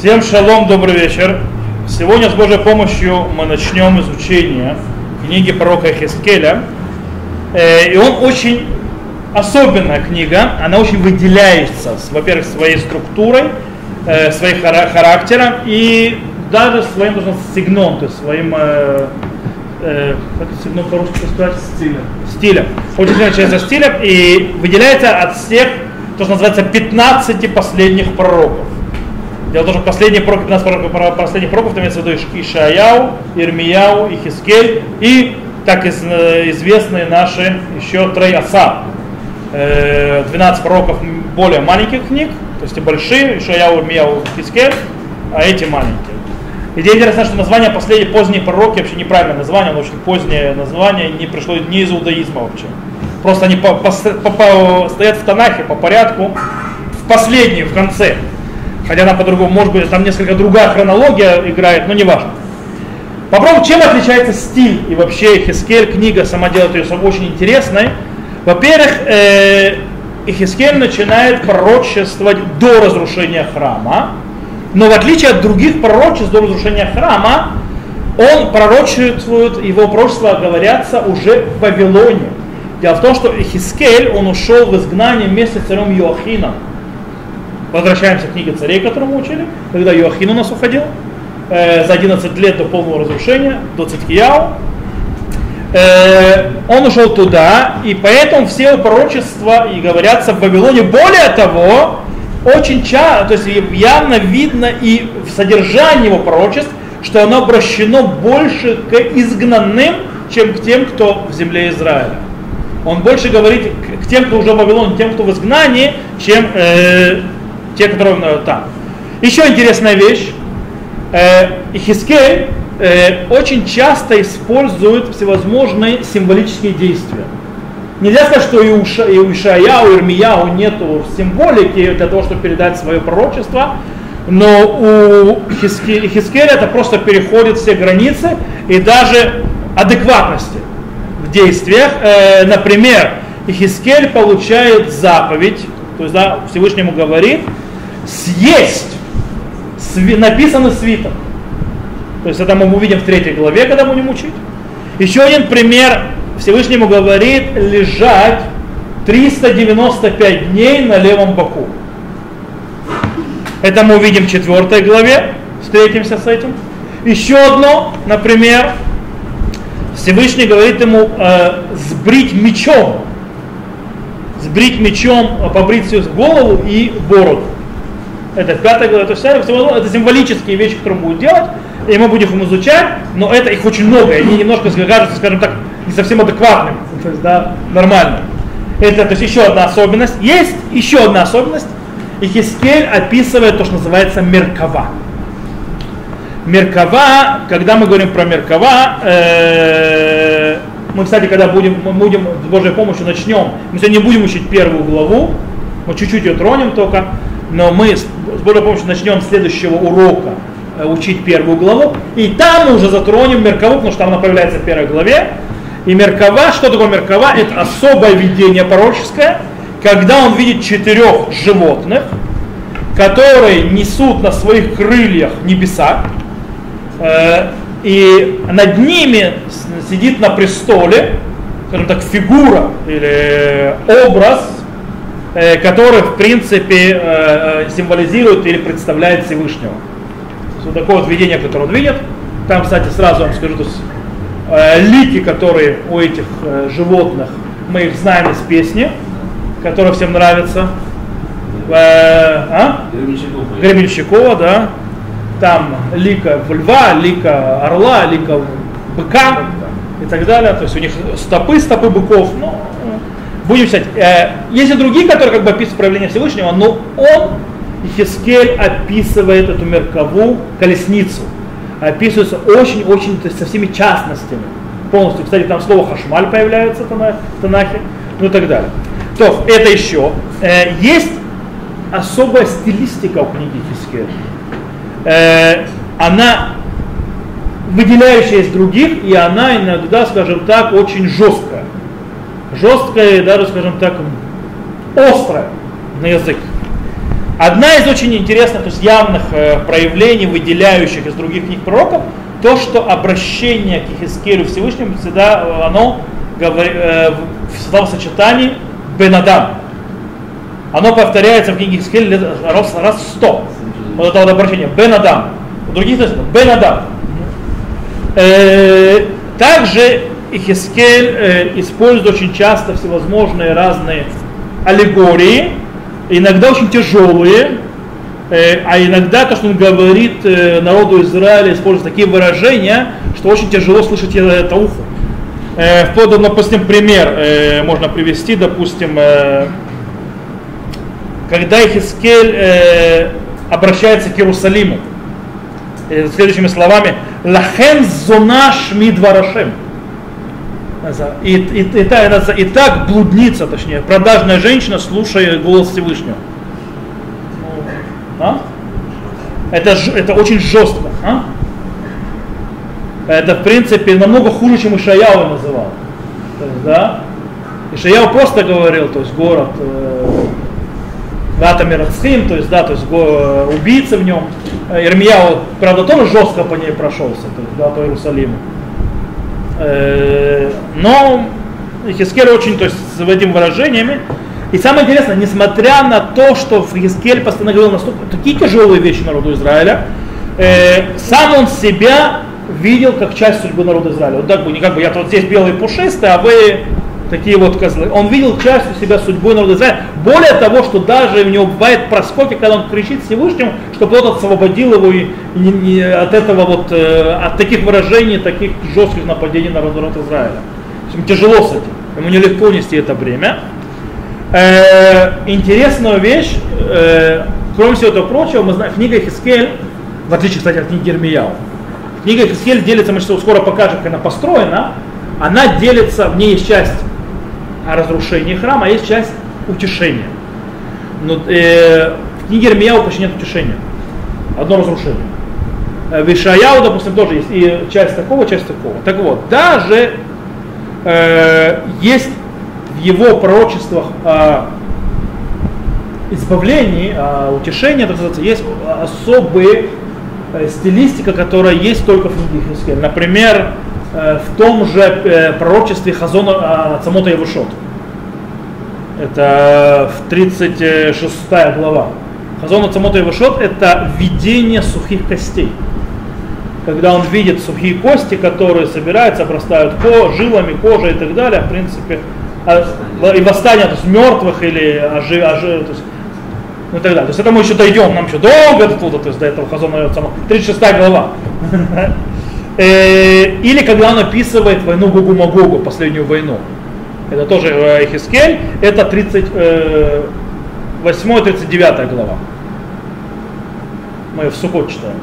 Всем шалом, добрый вечер. Сегодня с Божьей помощью мы начнем изучение книги пророка Хискеля. Э, и он очень особенная книга, она очень выделяется, во-первых, своей структурой, э, своим характером и даже своим должен сигном, то есть своим э, как сигном по-русски сказать? Стилем. Стилем. Очень отличается стилем и выделяется от всех, то, что называется, 15 последних пророков. Дело в том, что последний пророк, 15 пророков, последних пророков, там имеется в виду Ишаяу, Ирмияу, Ихискель и так э, известные наши еще Трей Аса. 12 э, пророков более маленьких книг, то есть и большие, Ишаяу, Ирмияу, Ихискель, а эти маленькие. Идея интересна, что название последние поздние пророки вообще неправильное название, оно очень позднее название, не пришло не из иудаизма вообще. Просто они по, по, по, по, стоят в Танахе по порядку, в последние, в конце. Хотя она по-другому, может быть, там несколько другая хронология играет, но не важно. Попробуем, чем отличается стиль и вообще Хискель, книга сама делает ее очень интересной. Во-первых, э, начинает пророчествовать до разрушения храма, но в отличие от других пророчеств до разрушения храма, он пророчествует, его пророчества говорятся уже в Вавилоне. Дело в том, что Ихискель, он ушел в изгнание вместе с царем Иоахином. Возвращаемся к книге царей, которую мы учили, когда Иоахин у нас уходил э, за 11 лет до полного разрушения, до Циткияу. Э, он ушел туда, и поэтому все пророчества и говорятся в Вавилоне. Более того, очень часто, то есть явно видно и в содержании его пророчеств, что оно обращено больше к изгнанным, чем к тем, кто в земле Израиля. Он больше говорит к тем, кто уже в Вавилоне, тем, кто в изгнании, чем э, те, которые там. Еще интересная вещь. Э, Ихискель э, очень часто использует всевозможные символические действия. Нельзя сказать, что и у, Ша, и у Ишая, у Ирмияу нету символики для того, чтобы передать свое пророчество, но у Хискеля это просто переходит все границы и даже адекватности в действиях. Э, например, Хискель получает заповедь, то есть да, Всевышнему говорит, съесть сви, написано свиток. То есть это мы увидим в третьей главе, когда будем учить. Еще один пример. Всевышнему говорит лежать 395 дней на левом боку. Это мы увидим в четвертой главе, встретимся с этим. Еще одно, например, Всевышний говорит ему э, сбрить мечом, сбрить мечом, побрить всю голову и бороду. Это пятая глава, это вся, это символические вещи, которые он будет делать, и мы будем их изучать, но это их очень много, и они немножко кажутся, скажем так, не совсем адекватными, то есть, да, нормально. Это, то есть, еще одна особенность. Есть еще одна особенность. И Хискель описывает то, что называется меркава. Меркава, когда мы говорим про меркава, э, мы, кстати, когда будем, мы будем с Божьей помощью начнем, мы сегодня не будем учить первую главу, мы чуть-чуть ее тронем только, но мы с Божьей помощью начнем следующего урока э, учить первую главу, и там мы уже затронем Меркову, потому что там она появляется в первой главе. И Меркова, что такое Меркова? Это особое видение пророческое, когда он видит четырех животных, которые несут на своих крыльях небеса, э, и над ними сидит на престоле, скажем так, фигура или образ Э, который, в принципе, э, э, символизирует или представляет Всевышнего. Вот такое вот видение, которое он видит. Там, кстати, сразу вам скажу, то есть, лики, которые у этих животных, мы их знаем из песни, которая всем нравится. А? Гремельщикова, да. Там лика льва, лика орла, лика быка и так далее. То есть у них стопы, стопы быков. Ну, будем читать. Э, есть и другие, которые как бы описывают проявление Всевышнего, но он, Хискель, описывает эту меркову колесницу. Описывается очень-очень, со всеми частностями. Полностью. Кстати, там слово хашмаль появляется в Танахе, ну и так далее. То, это еще. Э, есть особая стилистика у книги Хискель. Э, она выделяющая из других, и она иногда, скажем так, очень жесткая жесткое, даже, скажем так, острое на язык. Одна из очень интересных, то есть явных э, проявлений, выделяющих из других книг пророков, то, что обращение к Ихискелю Всевышнему всегда э, оно э, в сочетании Бенадам. Оно повторяется в книге Ихискель раз, раз сто. Вот это вот обращение. Бенадам. У других Бенадам. Э, также Ихискель э, использует очень часто всевозможные разные аллегории, иногда очень тяжелые, э, а иногда то, что он говорит э, народу Израиля, использует такие выражения, что очень тяжело слышать это ухо. Э, вплоть до, допустим, пример можно привести, допустим, когда Ихискель обращается к Иерусалиму, следующими словами, «Лахен зонаш мидварашем». И, и, и, так, и так блудница, точнее, продажная женщина, слушая голос Всевышнего. А? Это, это очень жестко. А? Это, в принципе, намного хуже, чем Ишаяу называл. То есть, да? Ишаяу просто говорил, то есть город э, Ватамирацхим, то есть, да, то есть го, убийца в нем. Ирмияу, правда, тоже жестко по ней прошелся, то есть, да, по Иерусалиму. Э, но Хискель очень, то есть с этими выражениями. И самое интересное, несмотря на то, что Хискель постоянно говорил настолько, такие тяжелые вещи народу Израиля, э, сам он себя видел как часть судьбы народа Израиля. Вот так бы, не как бы я вот здесь белый пушистый, а вы такие вот козлы. Он видел частью себя судьбой народа Израиля. Более того, что даже у него бывает проскоки, когда он кричит Всевышнему, чтобы тот освободил его и, не, не, от этого вот, э, от таких выражений, таких жестких нападений на народ Израиля. Ему тяжело с этим, ему нелегко нести это бремя. Э, интересная вещь, э, кроме всего этого прочего, мы знаем, книга Хискель, в отличие, кстати, от книги Гермияу, книга Хискель делится, мы скоро покажем, как она построена, она делится, в ней есть часть о разрушении храма, а есть часть утешения. Но, э, в книге Ирмияу почти нет утешения. Одно разрушение. Э, в Ишаяу, допустим, тоже есть и часть такого, часть такого. Так вот, даже э, есть в его пророчествах о избавлении, о утешении, так сказать, есть особые э, стилистика, которая есть только в книге Хискель. Например, в том же э, пророчестве Хазона а, Цамота Явушот. Это в 36 глава. Хазона Цамота Явушот это видение сухих костей. Когда он видит сухие кости, которые собираются, обрастают ко, жилами, кожей и так далее, в принципе, а, и восстание то есть мертвых или ожи, ожи, то есть, ну и так далее. То есть это мы еще дойдем, нам еще долго до туда, то есть до этого Хазона 36 глава. Э, или когда он описывает войну Гогу Магогу, последнюю войну. Это тоже э, Хискель, это 38-39 глава. Мы в Сухот читаем.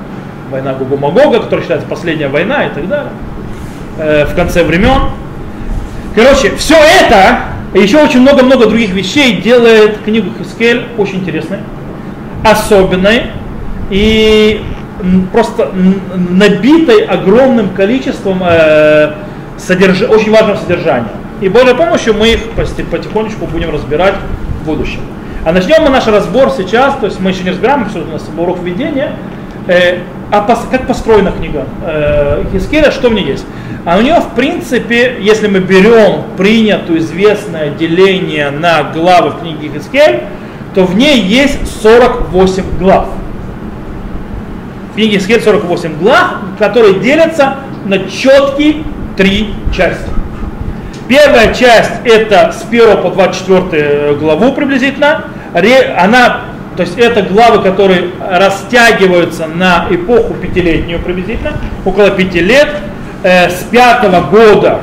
Война Гогу Магога, которая считается последняя война и так далее. Э, в конце времен. Короче, все это и еще очень много-много других вещей делает книгу Хискель очень интересной, особенной. И просто набитой огромным количеством э, содерж... очень важного содержания. И Божьей помощью мы их потихонечку будем разбирать в будущем. А начнем мы наш разбор сейчас, то есть мы еще не разбираем, что у нас урок введения, э, а пос, как построена книга э, Хискеля, что в ней есть. А у нее, в принципе, если мы берем принятое известное деление на главы в книге Хискель, то в ней есть 48 глав книге Схед 48 глав, которые делятся на четкие три части. Первая часть это с 1 по 24 главу приблизительно. Она, то есть это главы, которые растягиваются на эпоху пятилетнюю приблизительно, около пяти лет. Э, с пятого года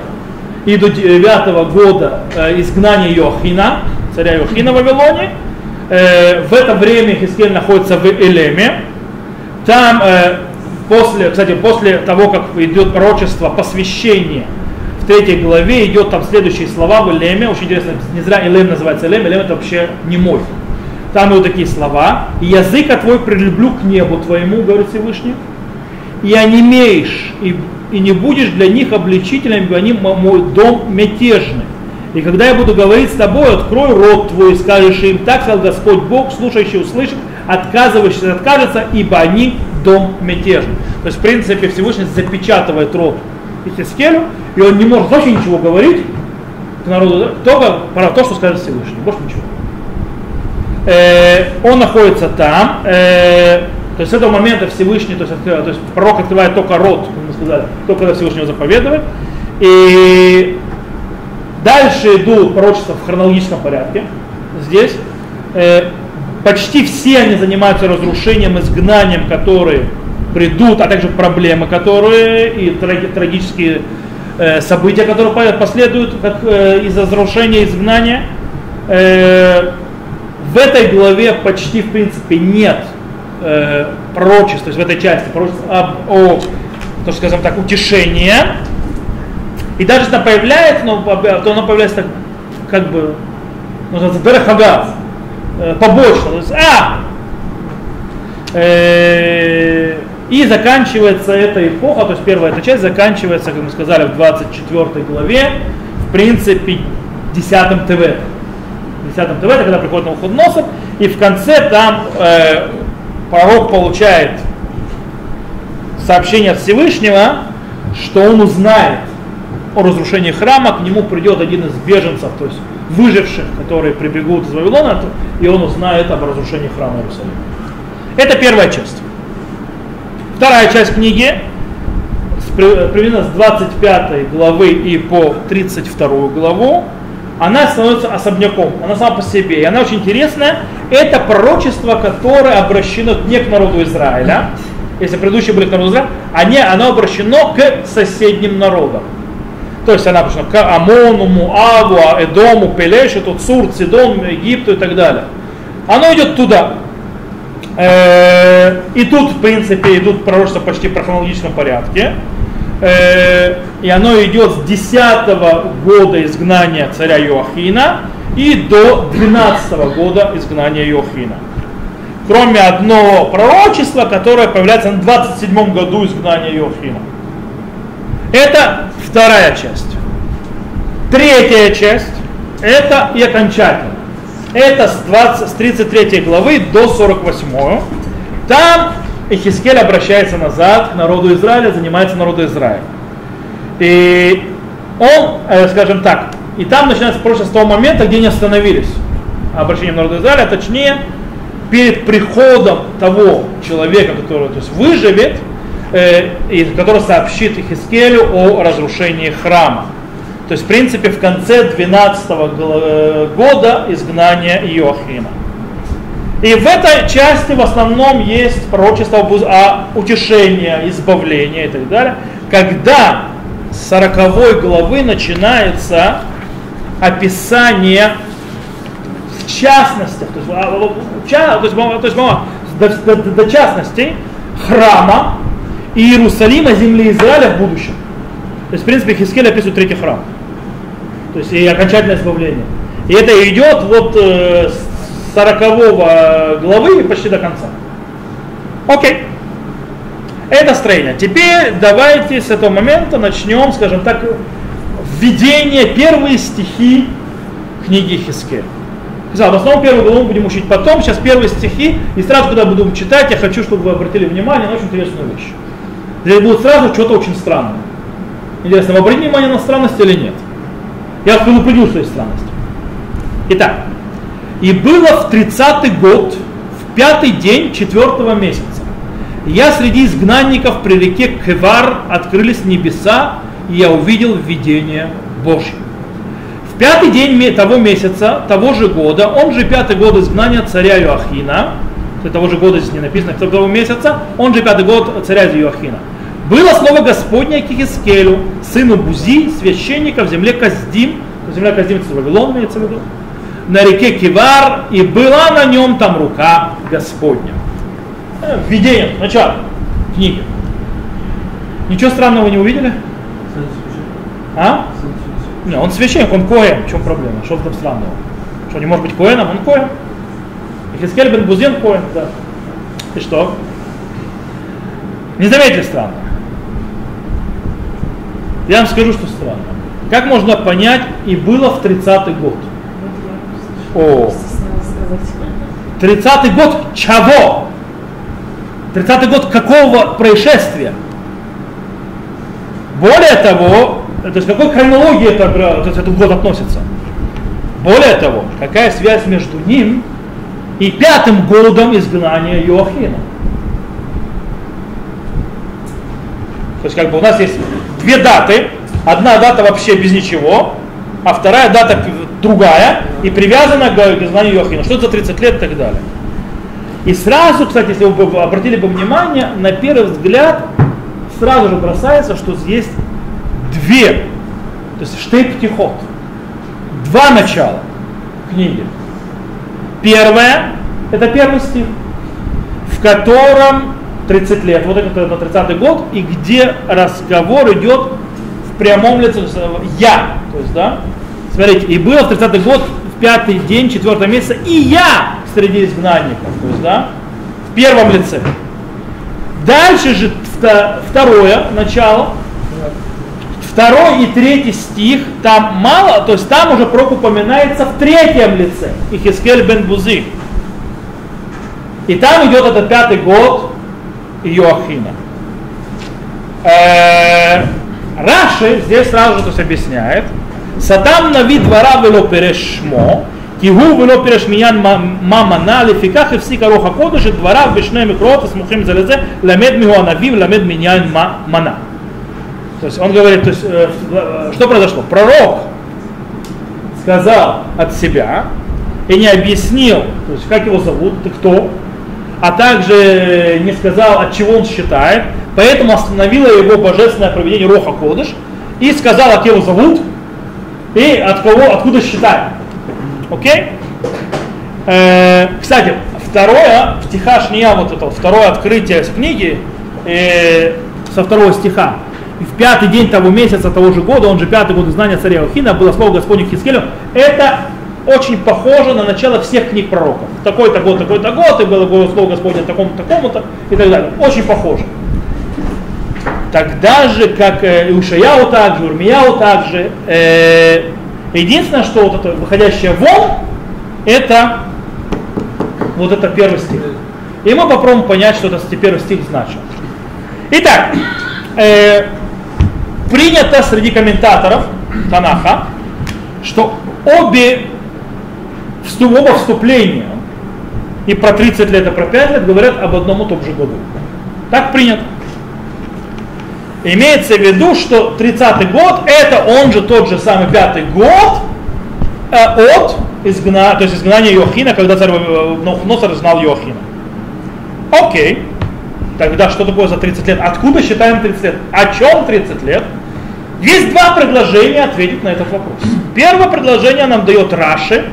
и до девятого года э, изгнания Йохина, царя Йохина в Вавилоне. Э, в это время Хискель находится в Элеме, там э, после, кстати, после того, как идет пророчество посвящение, в третьей главе идет там следующие слова в Элеме, очень интересно, не зря Элем называется Элем, Элем это вообще не мой. Там идут такие слова, и языка твой прилюблю к небу твоему, говорит Всевышний, и онемеешь, и, и не будешь для них обличителем, ибо они мой дом мятежный. И когда я буду говорить с тобой, открой рот твой и скажешь им, так сказал Господь Бог, слушающий услышит, отказывающиеся откажется, ибо они дом мятежный. То есть, в принципе, Всевышний запечатывает рот Ихискелю, и он не может вообще ничего говорить к народу, только про то, что скажет Всевышний, больше ничего. Э, он находится там, э, то есть с этого момента Всевышний, то есть, то есть пророк открывает только рот, как мы сказали, только когда Всевышний заповедует. И дальше идут пророчества в хронологическом порядке. Здесь э, почти все они занимаются разрушением, изгнанием, которые придут, а также проблемы, которые и трагические э, события, которые последуют как, э, из-за разрушения, изгнания. Э, в этой главе почти в принципе нет пророчеств, то есть в этой части пророчеств об, о, то, скажем так, утешения. И даже если она появляется, но, то она появляется так, как бы, называется, берехагаз, э, побочно. То есть, а, и заканчивается эта эпоха, то есть первая эта часть заканчивается, как мы сказали, в 24 главе, в принципе, 10 ТВ. 10 ТВ, это когда приходит на уход носа, и в конце там э, пророк получает сообщение от Всевышнего, что он узнает о разрушении храма, к нему придет один из беженцев, то есть выживших, которые прибегут из Вавилона, и он узнает об разрушении храма Иерусалима. Это первая часть. Вторая часть книги, примерно с 25 главы и по 32 главу, она становится особняком, она сама по себе. И она очень интересная. Это пророчество, которое обращено не к народу Израиля, если предыдущие были к народу Израиля, оно обращено к соседним народам. То есть она обращена к Амону, Муаву, Эдому, Пелешу, Цур, Сидон, Египту и так далее. Оно идет туда. Э, и тут, в принципе, идут пророчества почти в хронологическом порядке. Э, и оно идет с 10 года изгнания царя Иоахина и до 12 года изгнания Иоахина. Кроме одного пророчества, которое появляется на 27 году изгнания Иоахина. Это вторая часть. Третья часть, это и окончательно. Это с, 20, с 33 главы до 48. Там Ихискель обращается назад к народу Израиля, занимается народу Израиля. И он, э, скажем так, и там начинается прошлое с того момента, где они остановились обращением народа Израиля, а точнее, перед приходом того человека, который то есть, выживет, который сообщит Ихискелю о разрушении храма. То есть, в принципе, в конце 12 э, года изгнания Иоахима. И в этой части в основном есть пророчество о утешении, избавлении и так далее. Когда с 40 главы начинается описание в частностях, то есть, то есть, то есть до, до, до частностей храма Иерусалима, земли Израиля в будущем. То есть, в принципе, Хискель описывает третий храм. То есть и окончательное избавление. И это идет вот э, с 40 главы почти до конца. Окей. Это строение. Теперь давайте с этого момента начнем, скажем так, введение, первые стихи книги Хискель. Да, в основном первую главу будем учить потом, сейчас первые стихи, и сразу, когда будем читать, я хочу, чтобы вы обратили внимание на очень интересную вещь. Здесь будет сразу что-то очень странное. Интересно, вы обратите внимание на странность или нет? Я вас предупредил своей странности. Итак, и было в 30-й год, в пятый день четвертого месяца, я среди изгнанников при реке Кевар открылись небеса, и я увидел видение Божье. В пятый день того месяца, того же года, он же пятый год изгнания царя Иоахина, того же года здесь не написано, того месяца, он же пятый год царя Иоахина. Было слово Господне к Ихискелю, сыну Бузи, священника в земле Каздим, земля Каздим это Вавилон имеется в виду, на реке Кивар, и была на нем там рука Господня. Э, введение, начало книги. Ничего странного не увидели? А? Не, он священник, он коэн. В чем проблема? Что там странного? Что не может быть коэном? Он коэн. Ихискель бен Бузен коэн, да. И что? Не заметили странно. Я вам скажу, что странно. Как можно понять, и было в 30-й год? О, 30-й год чего? 30-й год какого происшествия? Более того, то есть какой хронологии это, то есть этот год относится? Более того, какая связь между ним и пятым годом изгнания Иоахина? То есть как бы у нас есть две даты. Одна дата вообще без ничего, а вторая дата другая и привязана к изгнанию Иоахина. Что за 30 лет и так далее. И сразу, кстати, если вы обратили бы внимание, на первый взгляд сразу же бросается, что есть две, то есть штейптихот, два начала книги. Первое, это первый стих, в котором 30 лет, вот это на 30 год, и где разговор идет в прямом лице, я, то есть, да, смотрите, и был в 30 год, в пятый день, четвертого месяца, и я среди изгнанников, то есть, да, в первом лице. Дальше же второе начало, второй и третий стих, там мало, то есть там уже пророк упоминается в третьем лице, Ихискель бен Бузи. И там идет этот пятый год Иоахина. Э, Раши здесь сразу же то есть, объясняет. Сатам нави двора вело перешмо, кигу вело перешмиян мама на лификах и все роха кодыш, двора вишне микрота с мухим залезе, ламед миху анавим, ламед миньян мана. То есть он говорит, то есть, э, что произошло? Пророк сказал от себя и не объяснил, то есть как его зовут, ты кто, а также не сказал, от чего он считает, поэтому остановило его божественное проведение Роха Кодыш и сказал, как его зовут и от кого, откуда считает. Окей? Э, кстати, второе, в стиха Шния, вот это второе открытие с книги, э, со второго стиха, в пятый день того месяца, того же года, он же пятый год знания царя Охина, было слово Господне Хискелю, это очень похоже на начало всех книг пророков. Такой-то год, такой-то год, и было слово Господне такому-то, такому-то, и так далее. Очень похоже. Тогда же, как э, Ушаяу также, Урмияу также, э, Единственное, что вот это выходящее вон, это вот это первый стих. И мы попробуем понять, что это первый стих значит. Итак, э, принято среди комментаторов Танаха, что обе оба вступления и про 30 лет, и про 5 лет говорят об одном и том же году. Так принято. Имеется в виду, что 30-й год, это он же тот же самый пятый год э, от изгна, то есть изгнания Йохина, когда царь э, Носор знал Йохина. Окей. Тогда что такое за 30 лет? Откуда считаем 30 лет? О чем 30 лет? Есть два предложения ответить на этот вопрос. Первое предложение нам дает Раши,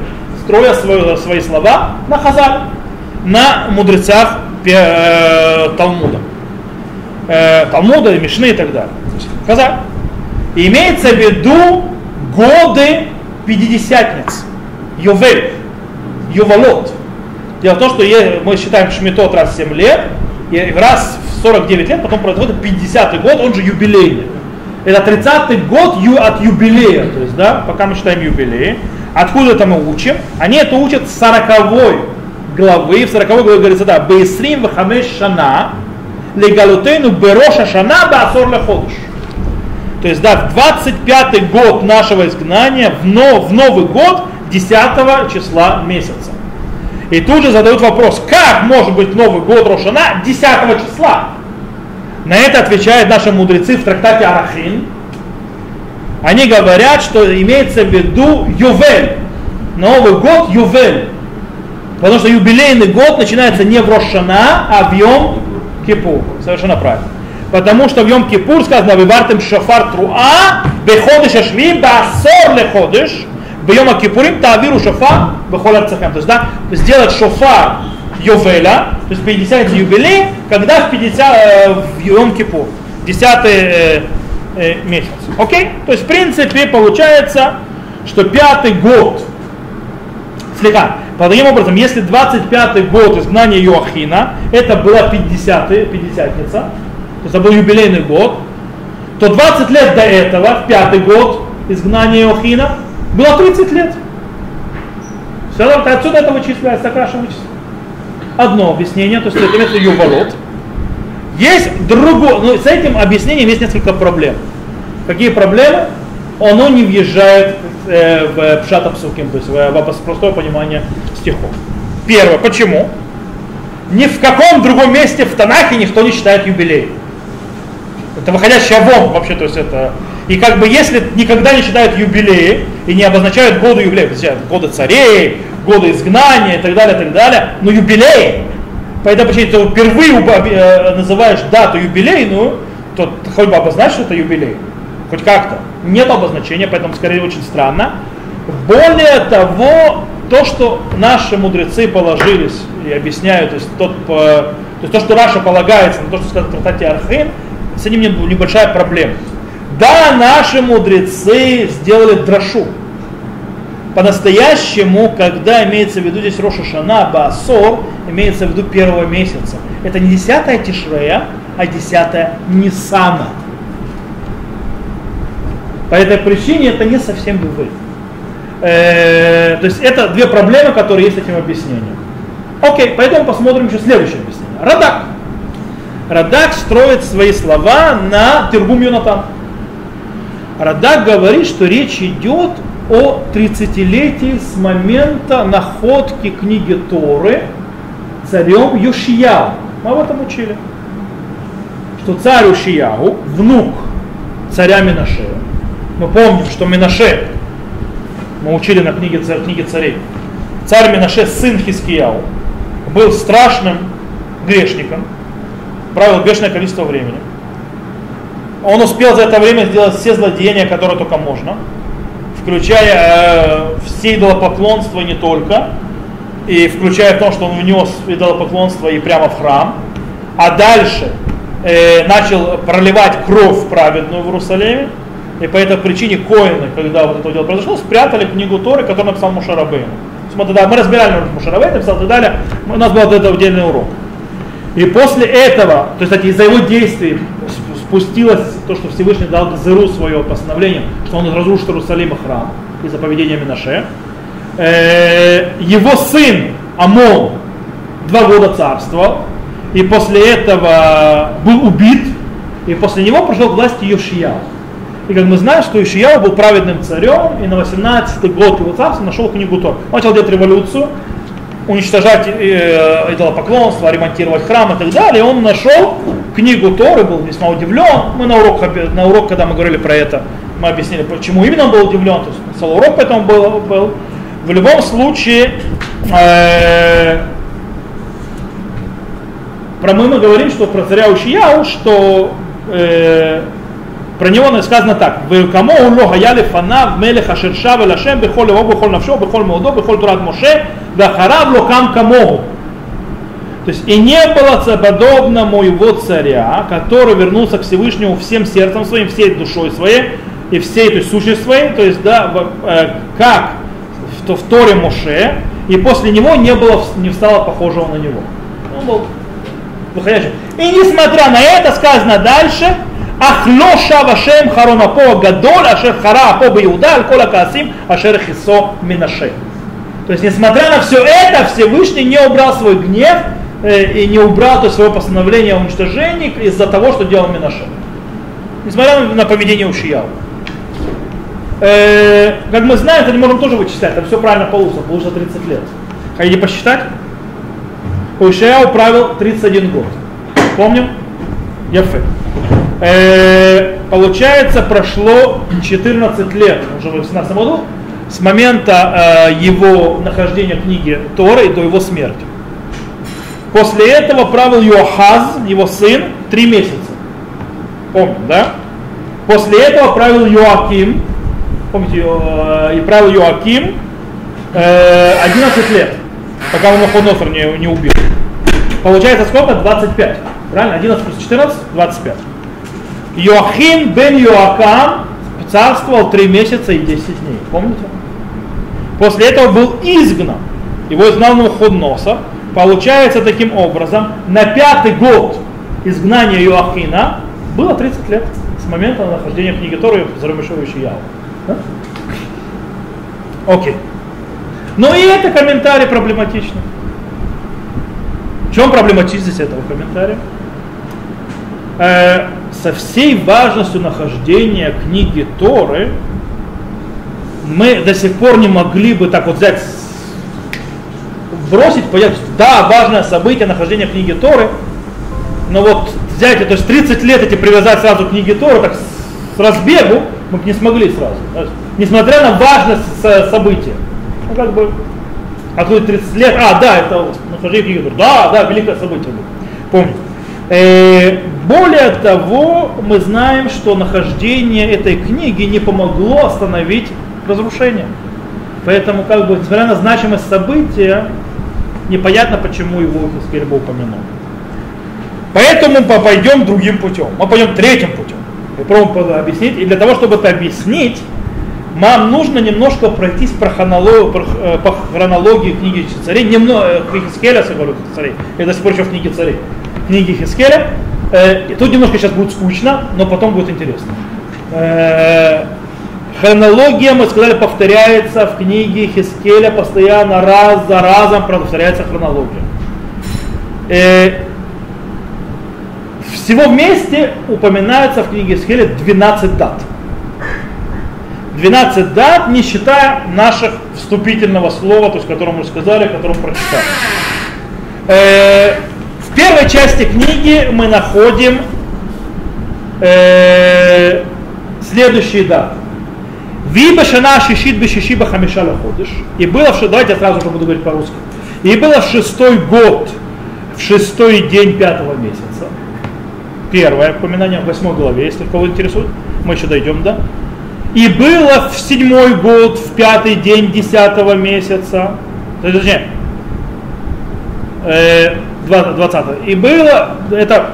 строя свои, свои слова на Хазаль, на мудрецах э, Талмуда э, Талмуда, Мишны и так далее. Казак. Имеется в виду годы пятидесятниц. Йовель. Ювалот. Дело в том, что мы считаем шмитот раз в 7 лет, и раз в 49 лет потом происходит 50-й год, он же юбилейный. Это 30-й год от юбилея, то есть, да, пока мы считаем юбилей. Откуда это мы учим? Они это учат с 40 главы, в 40 главе говорится, да, Бейсрим Вахамеш Шана, легалутейну бероша шана баасор леходыш. То есть, да, в 25-й год нашего изгнания, в, но, в Новый год, 10 числа месяца. И тут же задают вопрос, как может быть Новый год Рошана 10 числа? На это отвечают наши мудрецы в трактате Арахин. Они говорят, что имеется в виду Ювель. Новый год Ювель. Потому что юбилейный год начинается не в Рошана, а в Йом Кипур. Совершенно правильно. Потому что в Йом Кипур сказано, выбартем шофар труа, беходыш ашви, басор леходыш, Йом Кипурим тавиру шофар, бехол арцахем. То есть, да, сделать шофар Йовеля, то есть 50 юбилей, когда в 50, э, в Йом Кипур, 10 э, месяц. Окей? То есть, в принципе, получается, что пятый год, слегка, таким образом, если 25-й год изгнания Иоахина, это была 50-я, 50-ница, то есть это был юбилейный год, то 20 лет до этого, в пятый год изгнания Иоахина, было 30 лет. Все, отсюда это вычисляется, так Раша вычисляет. одно объяснение, то есть это ювалот. Есть другое, но с этим объяснением есть несколько проблем. Какие проблемы? Оно не въезжает э, в пшата псуким, то есть в, простое понимание стихов. Первое, почему? Ни в каком другом месте в Танахе никто не считает юбилей. Это выходящий вон вообще, то есть это... И как бы если никогда не считают юбилеи и не обозначают годы юбилеев, годы царей, годы изгнания и так далее, и так далее, но юбилеи, поэтому почему ты впервые э, называешь дату юбилейную, то хоть бы обозначь, что это юбилей. Хоть как-то. Нет обозначения, поэтому скорее очень странно. Более того, то, что наши мудрецы положились и объясняют, то есть, тот, то, есть то, что Раша полагается на то, что сказано в трактате Архим, с этим небольшая проблема. Да, наши мудрецы сделали дрошу. По-настоящему, когда имеется в виду здесь Роша Шана, Баасор, имеется в виду первого месяца. Это не десятая Тишрея, а десятая Нисана. По этой причине это не совсем бывает. Э, то есть это две проблемы, которые есть с этим объяснением. Окей, поэтому посмотрим еще следующее объяснение. Радак. Радак строит свои слова на Тиргум Юнатан. Радак говорит, что речь идет о 30-летии с момента находки книги Торы царем Йошияу. Мы об этом учили. Что царь Йошияу, внук царя Минаше, мы помним, что Минаше, мы учили на книге, книге царей, царь Минаше, сын Хискияу, был страшным грешником, правил бешеное количество времени. Он успел за это время сделать все злодеяния, которые только можно, включая э, все идолопоклонства не только, и включая то, что он внес идолопоклонство и прямо в храм, а дальше э, начал проливать кровь праведную в Иерусалиме, и по этой причине коины, когда вот это дело произошло, спрятали книгу Торы, которую написал Мушарабейн. Мы, тогда, мы разбирали Мушарабейн, написал и так далее, у нас был это отдельный урок. И после этого, то есть, кстати, из-за его действий спустилось то, что Всевышний дал Газеру свое постановление, что он разрушит Иерусалима храм из-за поведения Минаше. Э, его сын Амон два года царствовал, и после этого был убит, и после него пришел к власти Йошияу. И как мы знаем, что Ишияу был праведным царем, и на 18-й год его царства нашел книгу Тор. Он начал делать революцию, уничтожать э, идолопоклонство, ремонтировать храм и так далее. И он нашел книгу Торы, был весьма удивлен. Мы на урок, на урок, когда мы говорили про это, мы объяснили, почему именно он был удивлен. То есть целый урок поэтому был. был. В любом случае, э, про мы, мы говорим, что про царя Ушияу, что э, про него сказано так. Кому он ло хаяли фанав мелех ашерша велашем бехол его бехол навшо бехол меудо бехол турат моше вахарав локам камогу. То есть и не было подобному его царя, который вернулся к Всевышнему всем сердцем своим, всей душой своей и всей то есть, сущностью своей, то есть да, э, как в, в Торе Моше, и после него не, было, не встало похожего на него. Ну, Он был выходящим. И несмотря на это, сказано дальше, Ахлоша вашем харонапо гадоль, ашер хара апо иуда, аль касим, ашер хисо минаше. То есть, несмотря на все это, Всевышний не убрал свой гнев и не убрал то свое постановление о уничтожении из-за того, что делал Минаше. Несмотря на, поведение Ушияу. Э, как мы знаем, это не можем тоже вычислять, там все правильно получится, получится 30 лет. Хотите посчитать? Ушияу правил 31 год. Помним? Яфе. Э, получается, прошло 14 лет, уже в 18 году, с момента э, его нахождения в книге Торы до его смерти. После этого правил Йоахаз, его сын, три месяца. Помните, да? После этого правил Йоаким, помните, э, и правил Йоаким э, 11 лет, пока он Ходносор не, не убил. Получается сколько? 25. Правильно? 11 плюс 14, 25. Йоахим бен Йоакам царствовал три месяца и 10 дней. Помните? После этого был изгнан. Его изгнал Навуходоносор. Получается таким образом, на пятый год изгнания Йоахина было 30 лет с момента нахождения в книге Торы Зарамышевича Ява. Да? Окей. Но и это комментарий проблематичный. В чем проблематичность этого комментария? Э, со всей важностью нахождения книги Торы мы до сих пор не могли бы так вот взять, бросить, понять, да, важное событие нахождения книги Торы, но вот взять, то есть 30 лет эти привязать сразу к книге Торы, так с разбегу мы бы не смогли сразу. Несмотря на важность события. Ну, как бы, а тут 30 лет, а, да, это нахождение книги Торы. Да, да, великое событие было. Помните. Э, более того, мы знаем, что нахождение этой книги не помогло остановить разрушение. Поэтому, как бы, несмотря на значимость события, непонятно, почему его Хискель бы упомянул. Поэтому мы пойдем другим путем. Мы пойдем третьим путем. Попробуем объяснить. И для того, чтобы это объяснить, нам нужно немножко пройтись по хронологии, э, по хронологии книги царей, немного, э, Хискеля, я говорю, царей, я до сих пор еще в книге царей, книги Хискеля. Э, и тут немножко сейчас будет скучно, но потом будет интересно. Хронология, мы сказали, повторяется в книге Хискеля постоянно, раз за разом повторяется хронология. Всего вместе упоминается в книге Хискеля 12 дат. 12 дат, не считая наших вступительного слова, то есть, которое мы сказали, которое мы прочитали. Э, в первой части книги мы находим э, следующие даты. Виба шана шишит бы шишиба хамишала ходишь. И было в давайте я сразу же буду говорить по-русски. И было в шестой год, в шестой день пятого месяца. Первое упоминание в восьмой главе, если кого интересует. Мы еще дойдем, да? И было в седьмой год, в пятый день десятого месяца, точнее, э, 20, и было, это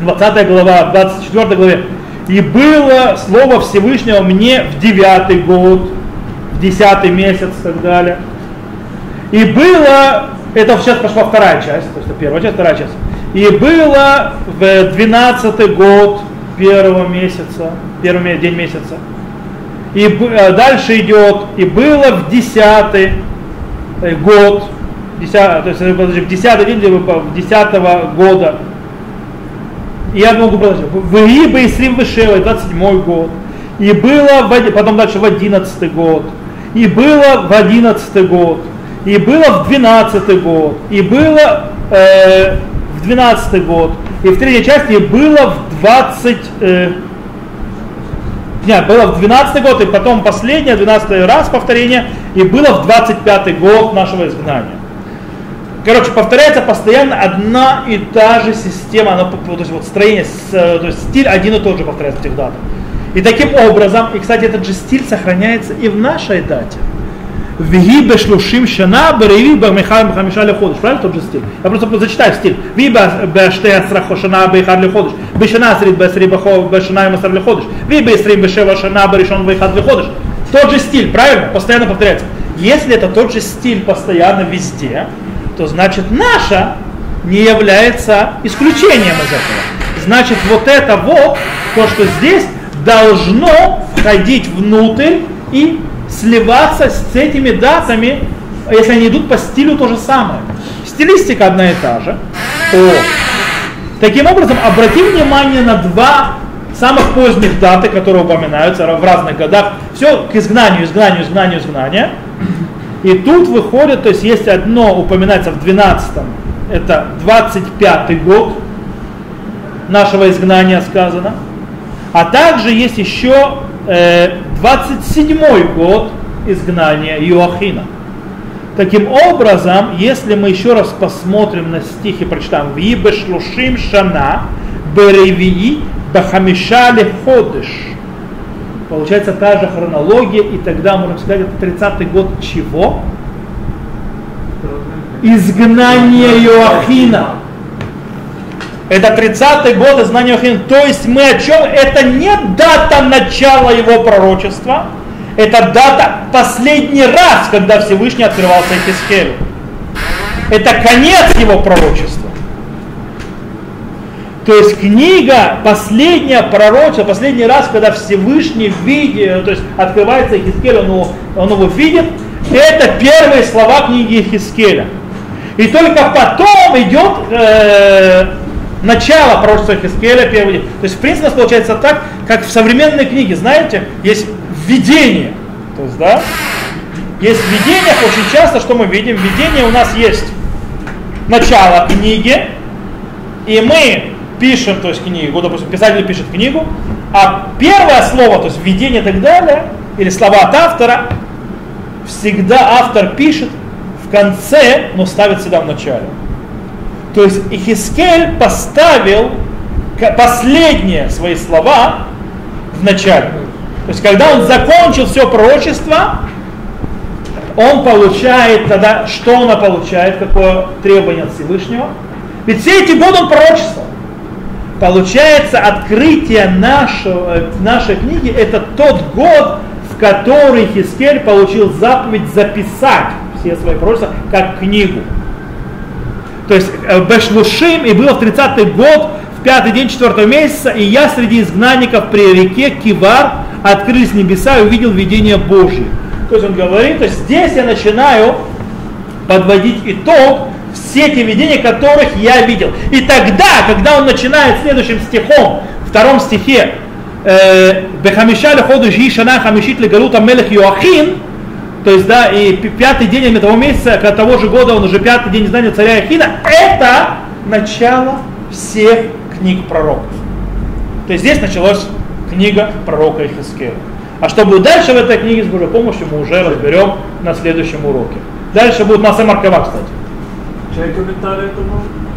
20 глава, 24 главе, и было слово Всевышнего мне в девятый год, в десятый месяц и так далее. И было, это сейчас пошла вторая часть, то есть первая часть, вторая часть. И было в двенадцатый год первого месяца, первый день месяца, и э, дальше идет, и было в десятый год, 10, то есть, э, подожди, в десятый день в десятого года, я могу продолжать, в Иба и Срим Вышева, 27 год, и было, в, потом дальше в одиннадцатый год, и было в одиннадцатый год, и было в двенадцатый год, и было э, в двенадцатый год, и в третьей части было в 20, э, нет, было в 12 год, и потом последнее, 12 раз повторение, и было в 25 год нашего изгнания. Короче, повторяется постоянно одна и та же система, она, то есть вот строение, то есть стиль один и тот же повторяется в этих датах. И таким образом, и кстати, этот же стиль сохраняется и в нашей дате. Виги бешлушим шана береви бамихар бхамиша леходыш. Правильно тот же стиль? Я просто зачитаю стиль. Ви беште асрахо шана бейхар леходыш. Бешана срид бесри бахо бешана масар леходыш. Ви бесри бешева шана берешон бейхар леходыш. Тот же стиль, правильно? Постоянно повторяется. Если это тот же стиль постоянно везде, то значит наша не является исключением из этого. Значит, вот это вот, то, что здесь, должно входить внутрь и сливаться с этими датами, если они идут по стилю то же самое. Стилистика одна и та же. О. Таким образом, обратим внимание на два самых поздних даты, которые упоминаются в разных годах. Все к изгнанию, изгнанию, изгнанию, изгнанию. И тут выходит, то есть есть одно упоминается в 12-м, это 25-й год нашего изгнания сказано. А также есть еще э, 27 год изгнания Иоахина. Таким образом, если мы еще раз посмотрим на стихи, прочитаем «Вибеш лушим шана беревии бахамишали ходыш». Получается та же хронология, и тогда можем сказать, это 30-й год чего? Изгнание Иоахина. Это 30-й год изгнания Иоахина. То есть мы о чем? Это не дата начала его пророчества, это дата последний раз, когда Всевышний открывался Хискелю. Это конец его пророчества. То есть книга, последняя пророчество, последний раз, когда Всевышний видит, то есть открывается Хискель, он его, он его видит, это первые слова книги Хискеля. И только потом идет э, начало пророчества Хискеля, первый. То есть, в принципе, у нас получается так, как в современной книге, знаете, есть введение. То есть, да, есть введение, очень часто, что мы видим, введение у нас есть начало книги, и мы пишем, то есть книгу, допустим, писатель пишет книгу, а первое слово, то есть введение и так далее, или слова от автора, всегда автор пишет в конце, но ставит всегда в начале. То есть Ихискель поставил последние свои слова в начале. То есть когда он закончил все пророчество, он получает тогда, что он получает, какое требование от Всевышнего. Ведь все эти годы он пророчествовал. Получается, открытие нашего, нашей книги это тот год, в который Хискель получил заповедь записать все свои пророчества как книгу. То есть э, Бешлушим, и было в 30-й год, в пятый день четвертого месяца, и я среди изгнанников при реке Кивар открылись небеса и увидел видение Божье. То есть он говорит, то есть здесь я начинаю подводить итог все те видения, которых я видел. И тогда, когда он начинает следующим стихом, втором стихе, э, Бехамишаль ходу шана хамишит легалута мелех Йоахин, то есть, да, и пятый день этого месяца, того же года, он уже пятый день издания царя Ахина, это начало всех книг пророков. То есть здесь началась книга пророка Ихискеля. А что будет дальше в этой книге с Божьей помощью, мы уже разберем на следующем уроке. Дальше будет Маса Маркова, кстати. Чей комментарий это был?